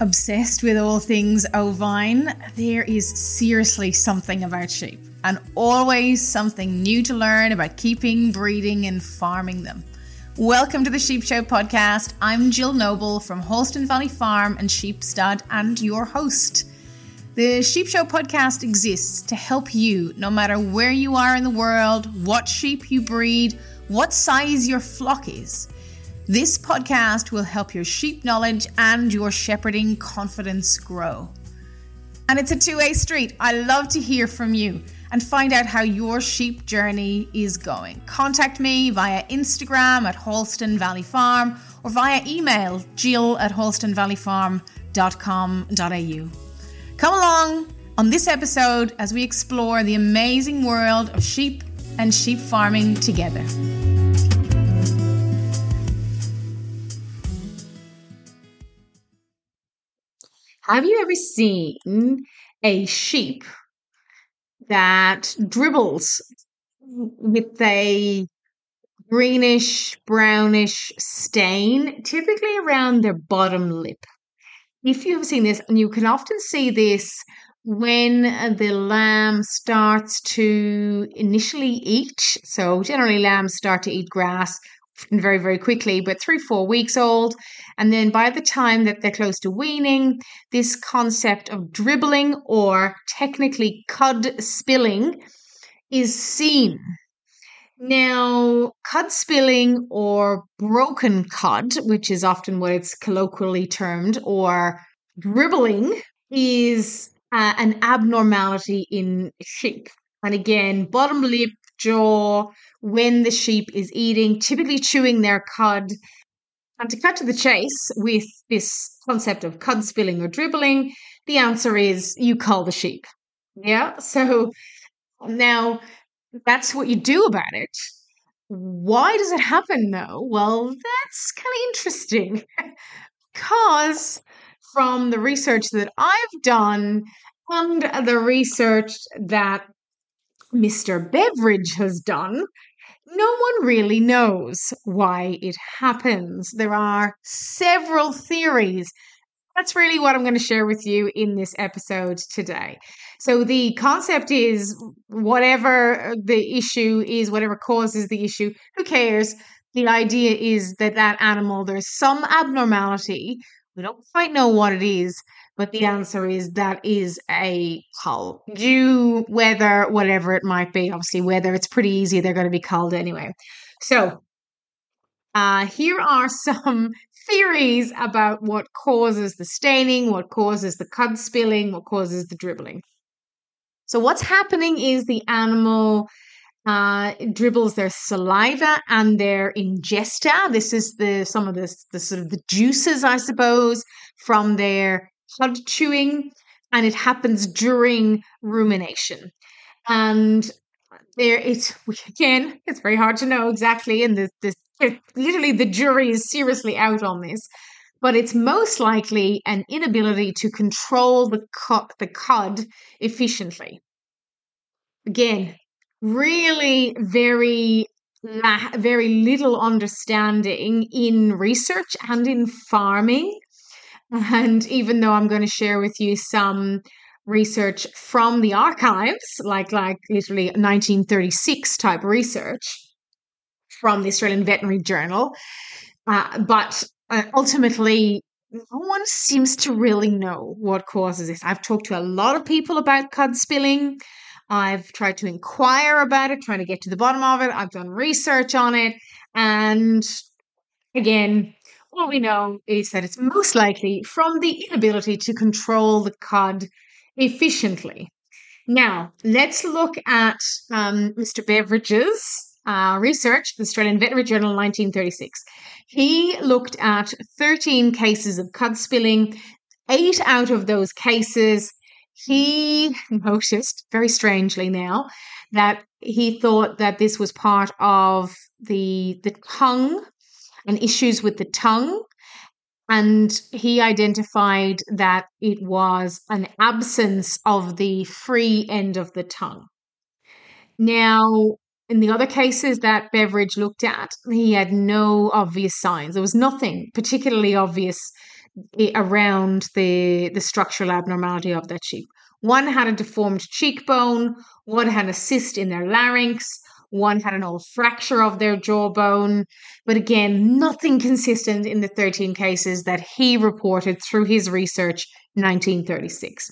obsessed with all things ovine, there is seriously something about sheep, and always something new to learn about keeping, breeding, and farming them. Welcome to the Sheep Show podcast. I'm Jill Noble from Halston Valley Farm and Sheep Stud, and your host. The Sheep Show podcast exists to help you, no matter where you are in the world, what sheep you breed, what size your flock is. This podcast will help your sheep knowledge and your shepherding confidence grow. And it's a two way street. I love to hear from you and find out how your sheep journey is going. Contact me via Instagram at Halston Valley Farm or via email jill at halstonvalleyfarm.com.au. Come along on this episode as we explore the amazing world of sheep and sheep farming together. Have you ever seen a sheep that dribbles with a greenish, brownish stain, typically around their bottom lip? If you have seen this, and you can often see this when the lamb starts to initially eat. So, generally, lambs start to eat grass very, very quickly, but three, four weeks old. And then by the time that they're close to weaning, this concept of dribbling or technically cud spilling is seen. Now, cud spilling or broken cud, which is often what it's colloquially termed, or dribbling, is uh, an abnormality in sheep. And again, bottom lip jaw when the sheep is eating, typically chewing their cud. And to cut to the chase with this concept of cud spilling or dribbling, the answer is you cull the sheep. Yeah. So now that's what you do about it. Why does it happen though? Well, that's kind of interesting because from the research that I've done and the research that Mr. Beveridge has done, no one really knows why it happens. There are several theories. That's really what I'm going to share with you in this episode today. So, the concept is whatever the issue is, whatever causes the issue, who cares? The idea is that that animal, there's some abnormality. We don't quite know what it is, but the answer is that is a cull. Due wether, whatever it might be. Obviously, wether, it's pretty easy. They're going to be culled anyway. So, uh, here are some theories about what causes the staining, what causes the cud spilling, what causes the dribbling. So, what's happening is the animal uh, dribbles their saliva and their ingesta. This is the some of the, the sort of the juices, I suppose, from their cud chewing, and it happens during rumination. And there, it's again, it's very hard to know exactly, and the, the literally the jury is seriously out on this. But it's most likely an inability to control the the cud efficiently. Again, really very very little understanding in research and in farming and even though I'm going to share with you some research from the archives, like like literally 1936 type research from the Australian Veterinary Journal, uh, but uh, ultimately no one seems to really know what causes this. I've talked to a lot of people about cud spilling. I've tried to inquire about it, trying to get to the bottom of it. I've done research on it. And again, what we know is that it's most likely from the inability to control the cud efficiently. Now, let's look at um, Mr. Beveridge's uh, research, the Australian Veterinary Journal 1936. He looked at 13 cases of cud spilling. Eight out of those cases, he noticed, very strangely now, that he thought that this was part of the, the tongue and issues with the tongue. And he identified that it was an absence of the free end of the tongue. Now, in the other cases that Beveridge looked at, he had no obvious signs. There was nothing particularly obvious around the the structural abnormality of that sheep. One had a deformed cheekbone, one had a cyst in their larynx, one had an old fracture of their jawbone. But again, nothing consistent in the 13 cases that he reported through his research 1936.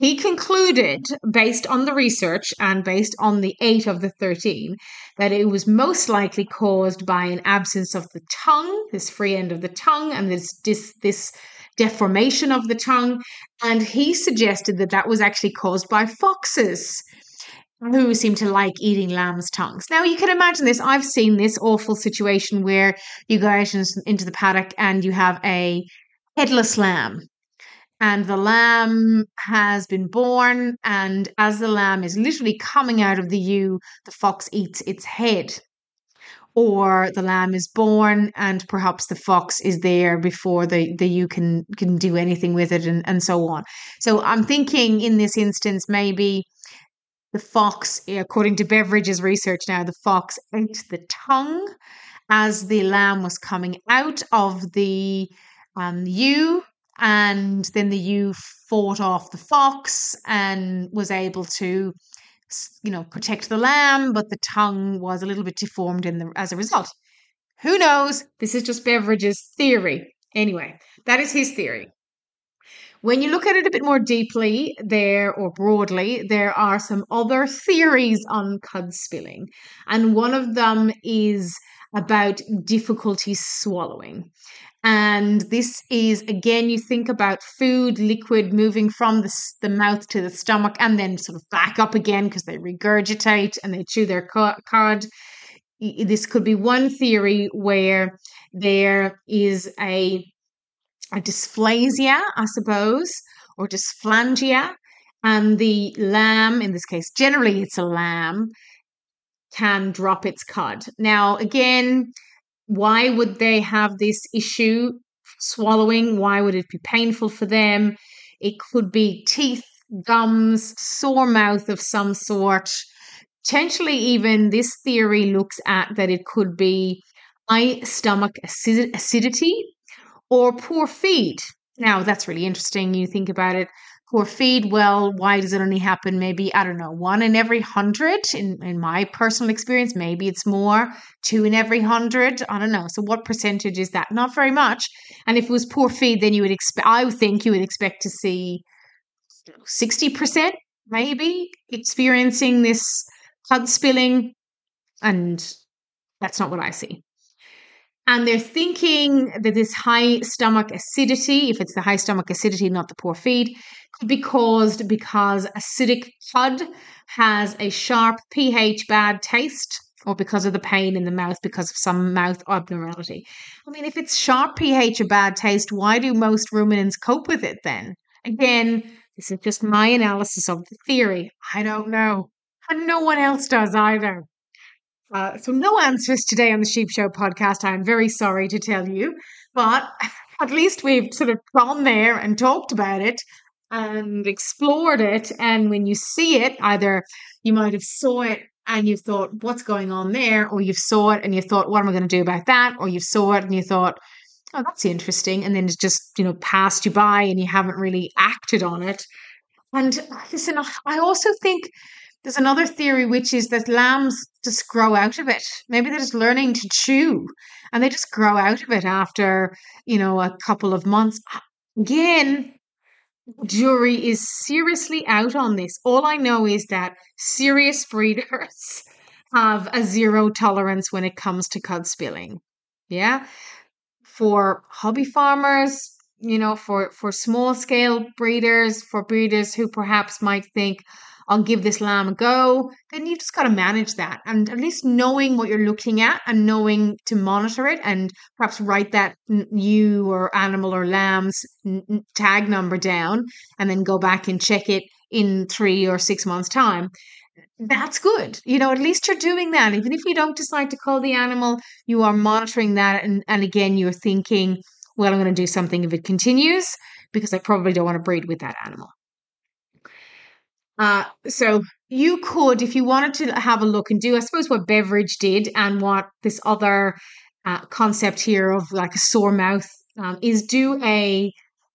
He concluded, based on the research and based on the eight of the 13, that it was most likely caused by an absence of the tongue, this free end of the tongue, and this, this, this deformation of the tongue. And he suggested that that was actually caused by foxes who seem to like eating lamb's tongues. Now, you can imagine this. I've seen this awful situation where you go out into the paddock and you have a headless lamb. And the lamb has been born, and as the lamb is literally coming out of the ewe, the fox eats its head. Or the lamb is born, and perhaps the fox is there before the, the ewe can, can do anything with it, and, and so on. So I'm thinking in this instance, maybe the fox, according to Beveridge's research now, the fox ate the tongue as the lamb was coming out of the um, ewe, and then the ewe fought off the fox and was able to, you know, protect the lamb, but the tongue was a little bit deformed in the, as a result. Who knows? This is just Beveridge's theory. Anyway, that is his theory. When you look at it a bit more deeply, there or broadly, there are some other theories on cud spilling. And one of them is about difficulty swallowing. And this is, again, you think about food, liquid moving from the, the mouth to the stomach and then sort of back up again because they regurgitate and they chew their cud. This could be one theory where there is a a dysplasia, I suppose, or dysphalangia. And the lamb, in this case, generally it's a lamb, can drop its cud. Now, again, why would they have this issue swallowing? Why would it be painful for them? It could be teeth, gums, sore mouth of some sort. Potentially, even this theory looks at that it could be high stomach acid- acidity or poor feed. Now, that's really interesting. You think about it. Poor feed, well, why does it only happen maybe, I don't know, one in every hundred? In, in my personal experience, maybe it's more, two in every hundred. I don't know. So, what percentage is that? Not very much. And if it was poor feed, then you would expect, I would think you would expect to see 60% maybe experiencing this cud spilling. And that's not what I see and they're thinking that this high stomach acidity, if it's the high stomach acidity, not the poor feed, could be caused because acidic cud has a sharp pH bad taste or because of the pain in the mouth because of some mouth abnormality. I mean, if it's sharp pH a bad taste, why do most ruminants cope with it then? Again, this is just my analysis of the theory. I don't know. And no one else does either. Uh, so, no answers today on the Sheep Show podcast. I'm very sorry to tell you, but at least we've sort of gone there and talked about it and explored it. And when you see it, either you might have saw it and you've thought, "What's going on there?" or you've saw it and you thought, "What am I going to do about that?" or you saw it and you thought, "Oh, that's interesting," and then it's just you know passed you by and you haven't really acted on it. And listen, I also think there's another theory, which is that lambs just grow out of it. Maybe they're just learning to chew and they just grow out of it after, you know, a couple of months. Again, jury is seriously out on this. All I know is that serious breeders have a zero tolerance when it comes to cud spilling. Yeah. For hobby farmers, you know, for, for small scale breeders, for breeders who perhaps might think, I'll give this lamb a go, then you've just got to manage that. And at least knowing what you're looking at and knowing to monitor it and perhaps write that ewe or animal or lamb's tag number down and then go back and check it in three or six months' time. That's good. You know, at least you're doing that. Even if you don't decide to call the animal, you are monitoring that. And, and again, you're thinking, well, I'm going to do something if it continues because I probably don't want to breed with that animal. Uh, so you could, if you wanted to have a look and do, I suppose, what Beveridge did and what this other uh, concept here of like a sore mouth um, is do a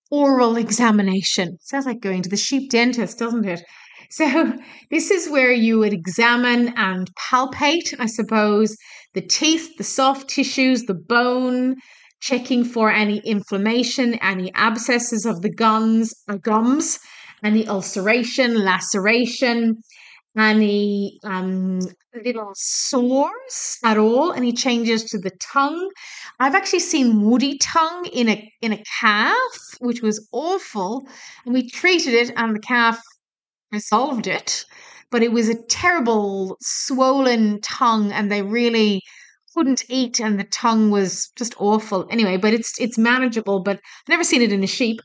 oral examination. Sounds like going to the sheep dentist, doesn't it? So, this is where you would examine and palpate, I suppose, the teeth, the soft tissues, the bone, checking for any inflammation, any abscesses of the gums, uh, gums any ulceration, laceration, any um, little sores at all, any changes to the tongue. I've actually seen woody tongue in a in a calf, which was awful, and we treated it, and the calf resolved it. But it was a terrible swollen tongue, and they really couldn't eat, and the tongue was just awful. Anyway, but it's it's manageable. But I've never seen it in a sheep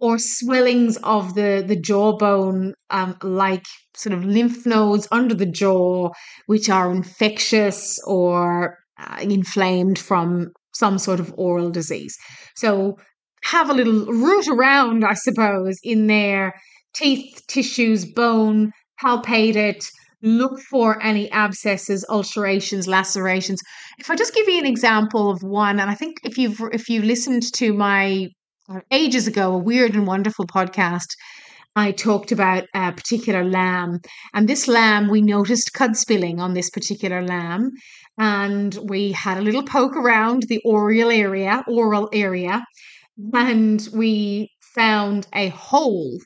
or swellings of the the jawbone, um, like sort of lymph nodes under the jaw, which are infectious or uh, inflamed from some sort of oral disease. So have a little root around, I suppose, in their teeth, tissues, bone, palpate it, look for any abscesses, ulcerations, lacerations. If I just give you an example of one, and I think if you've if you listened to my ages ago, a weird and wonderful podcast. I talked about a particular lamb, and this lamb we noticed cud spilling on this particular lamb, and we had a little poke around the oral area, oral area, and we found a hole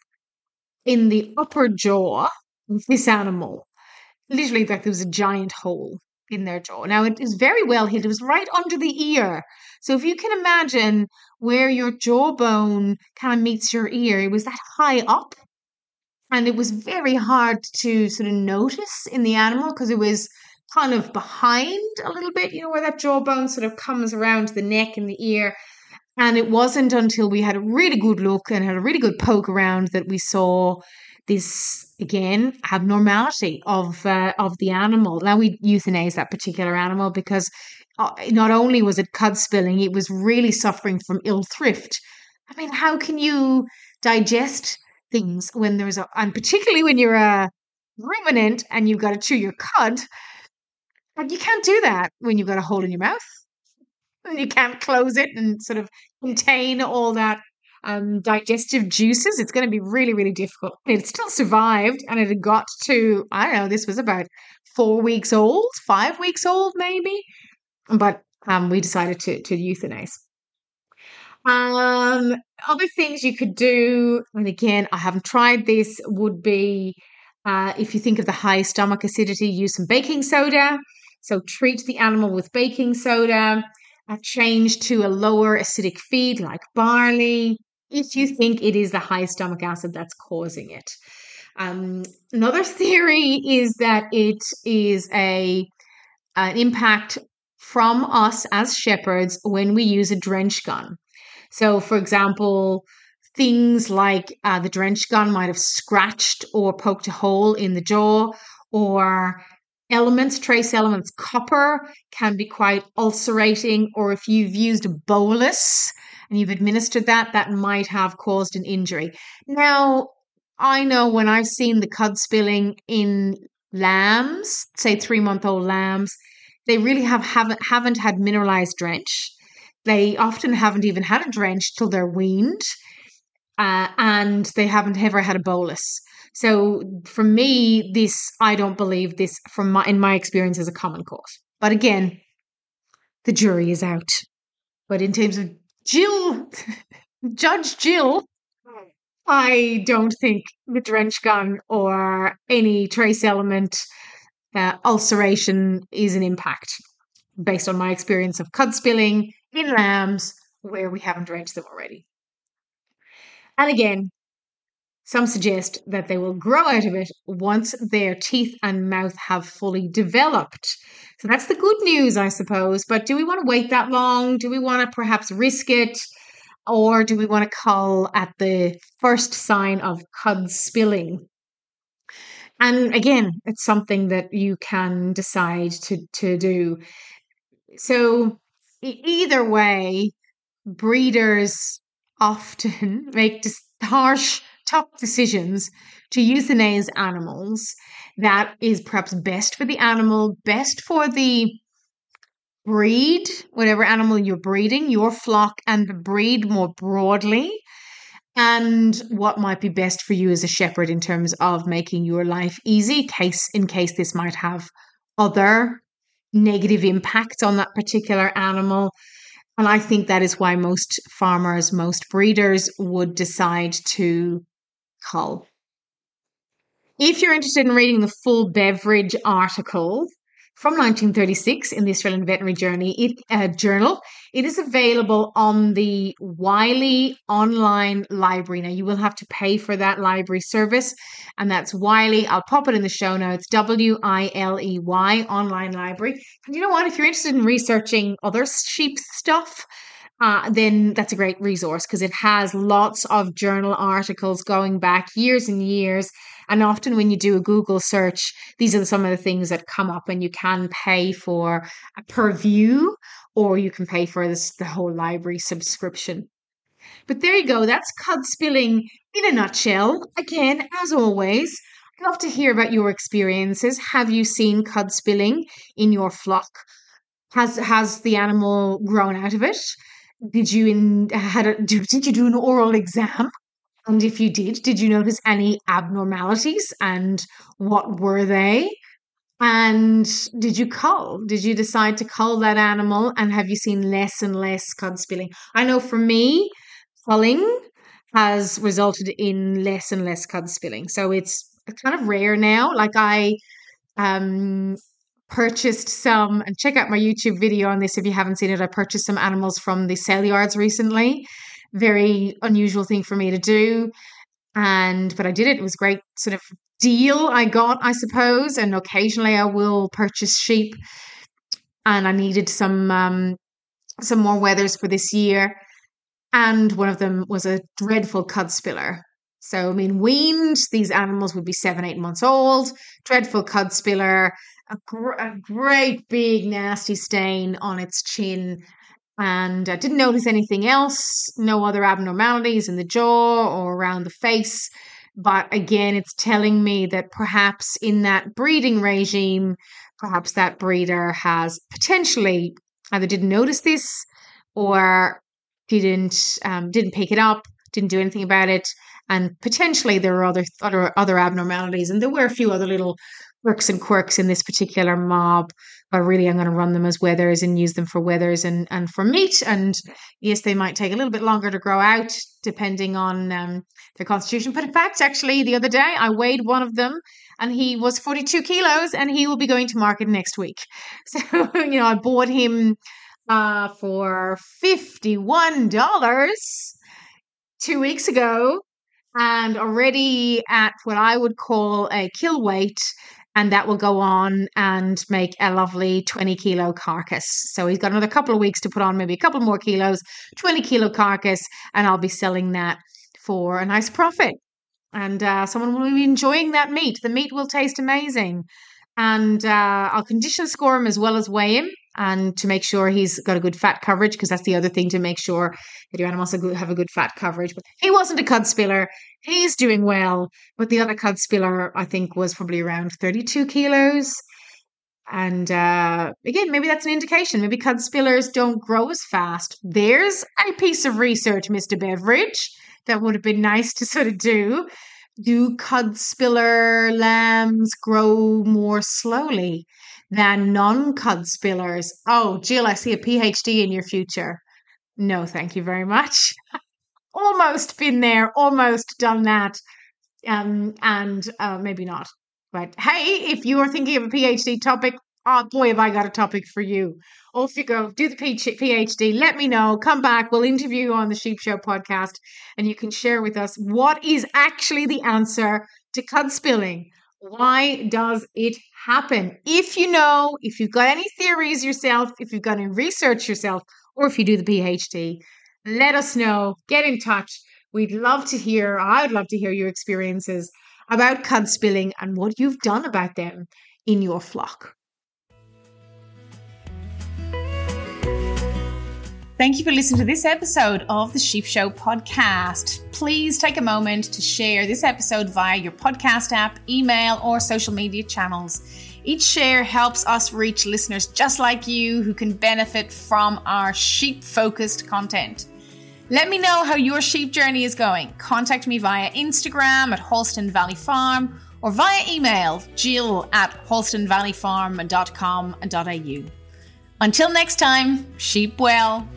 in the upper jaw of this animal. Literally, like there was a giant hole in their jaw. Now it is very well hid. It was right under the ear. So if you can imagine where your jawbone kind of meets your ear, it was that high up. And it was very hard to sort of notice in the animal because it was kind of behind a little bit, you know, where that jawbone sort of comes around the neck and the ear. And it wasn't until we had a really good look and had a really good poke around that we saw this again abnormality of uh, of the animal. Now we euthanize that particular animal because uh, not only was it cud spilling, it was really suffering from ill thrift. I mean, how can you digest things when there's a, and particularly when you're a ruminant and you've got to chew your cud, and you can't do that when you've got a hole in your mouth. And you can't close it and sort of contain all that um, digestive juices, it's going to be really, really difficult. It still survived and it had got to, I don't know, this was about four weeks old, five weeks old, maybe. But um, we decided to, to euthanize. Um, other things you could do, and again, I haven't tried this, would be uh, if you think of the high stomach acidity, use some baking soda. So treat the animal with baking soda. A change to a lower acidic feed like barley if you think it is the high stomach acid that's causing it. Um, another theory is that it is a an impact from us as shepherds when we use a drench gun. So, for example, things like uh, the drench gun might have scratched or poked a hole in the jaw, or elements, trace elements, copper can be quite ulcerating, or if you've used a bolus and you've administered that, that might have caused an injury. Now, I know when I've seen the cud spilling in lambs, say three month old lambs, they really have haven't haven't had mineralized drench. They often haven't even had a drench till they're weaned, uh, and they haven't ever had a bolus. So for me, this I don't believe this from my in my experience is a common cause. But again, the jury is out. But in terms of Jill, Judge Jill, I don't think the drench gun or any trace element uh, ulceration is an impact based on my experience of cud spilling in lambs where we haven't drenched them already. And again, some suggest that they will grow out of it once their teeth and mouth have fully developed. So that's the good news, I suppose. But do we want to wait that long? Do we want to perhaps risk it? Or do we want to cull at the first sign of cud spilling? And again, it's something that you can decide to, to do. So, either way, breeders often make harsh tough decisions to euthanize animals that is perhaps best for the animal, best for the breed, whatever animal you're breeding, your flock and the breed more broadly, and what might be best for you as a shepherd in terms of making your life easy case in case this might have other negative impacts on that particular animal. And i think that is why most farmers most breeders would decide to cull if you're interested in reading the full Beveridge article from 1936 in the Australian Veterinary Journey, it, uh, Journal. It is available on the Wiley online library. Now, you will have to pay for that library service, and that's Wiley. I'll pop it in the show notes W I L E Y online library. And you know what? If you're interested in researching other sheep stuff, uh, then that's a great resource because it has lots of journal articles going back years and years and often when you do a Google search, these are some of the things that come up, and you can pay for a per view or you can pay for this, the whole library subscription. But there you go. That's cud spilling in a nutshell. Again, as always, I'd love to hear about your experiences. Have you seen cud spilling in your flock? Has has the animal grown out of it? Did you in had a, did you do an oral exam and if you did, did you notice any abnormalities and what were they? And did you cull? Did you decide to cull that animal? And have you seen less and less cud spilling? I know for me, culling has resulted in less and less cud spilling. So it's kind of rare now. Like I um purchased some and check out my YouTube video on this if you haven't seen it. I purchased some animals from the sale yards recently very unusual thing for me to do. And but I did it. It was great sort of deal I got, I suppose. And occasionally I will purchase sheep. And I needed some um, some more wethers for this year. And one of them was a dreadful cud spiller. So, I mean, weaned, these animals would be seven, eight months old, dreadful cud spiller, a, gr- a great big nasty stain on its chin and I didn't notice anything else, no other abnormalities in the jaw or around the face. But again, it's telling me that perhaps in that breeding regime, perhaps that breeder has potentially either didn't notice this or didn't um, didn't pick it up, didn't do anything about it, and potentially there are other other other abnormalities, and there were a few other little quirks and quirks in this particular mob but really I'm going to run them as wethers and use them for wethers and, and for meat. And yes, they might take a little bit longer to grow out depending on um, their constitution. But in fact, actually, the other day I weighed one of them and he was 42 kilos and he will be going to market next week. So, you know, I bought him uh, for $51 two weeks ago and already at what I would call a kill weight and that will go on and make a lovely 20 kilo carcass. So he's got another couple of weeks to put on maybe a couple more kilos, 20 kilo carcass, and I'll be selling that for a nice profit. And uh, someone will be enjoying that meat. The meat will taste amazing. And uh, I'll condition score him as well as weigh him and to make sure he's got a good fat coverage because that's the other thing to make sure that your animals have a good fat coverage. But he wasn't a cud spiller. He's doing well, but the other cud spiller I think was probably around 32 kilos. And uh, again, maybe that's an indication. Maybe cud spillers don't grow as fast. There's a piece of research, Mr. Beveridge, that would have been nice to sort of do. Do cud spiller lambs grow more slowly? Than non cud spillers. Oh, Jill, I see a PhD in your future. No, thank you very much. almost been there, almost done that. Um, and uh, maybe not. But hey, if you are thinking of a PhD topic, oh boy, have I got a topic for you. Off you go, do the PhD, let me know, come back, we'll interview you on the Sheep Show podcast, and you can share with us what is actually the answer to cud spilling. Why does it happen? If you know, if you've got any theories yourself, if you've got any research yourself, or if you do the PhD, let us know. Get in touch. We'd love to hear, I'd love to hear your experiences about cud spilling and what you've done about them in your flock. Thank you for listening to this episode of the Sheep Show podcast. Please take a moment to share this episode via your podcast app, email, or social media channels. Each share helps us reach listeners just like you who can benefit from our sheep focused content. Let me know how your sheep journey is going. Contact me via Instagram at Halston Valley Farm or via email jill at halstonvalleyfarm.com.au. Until next time, sheep well.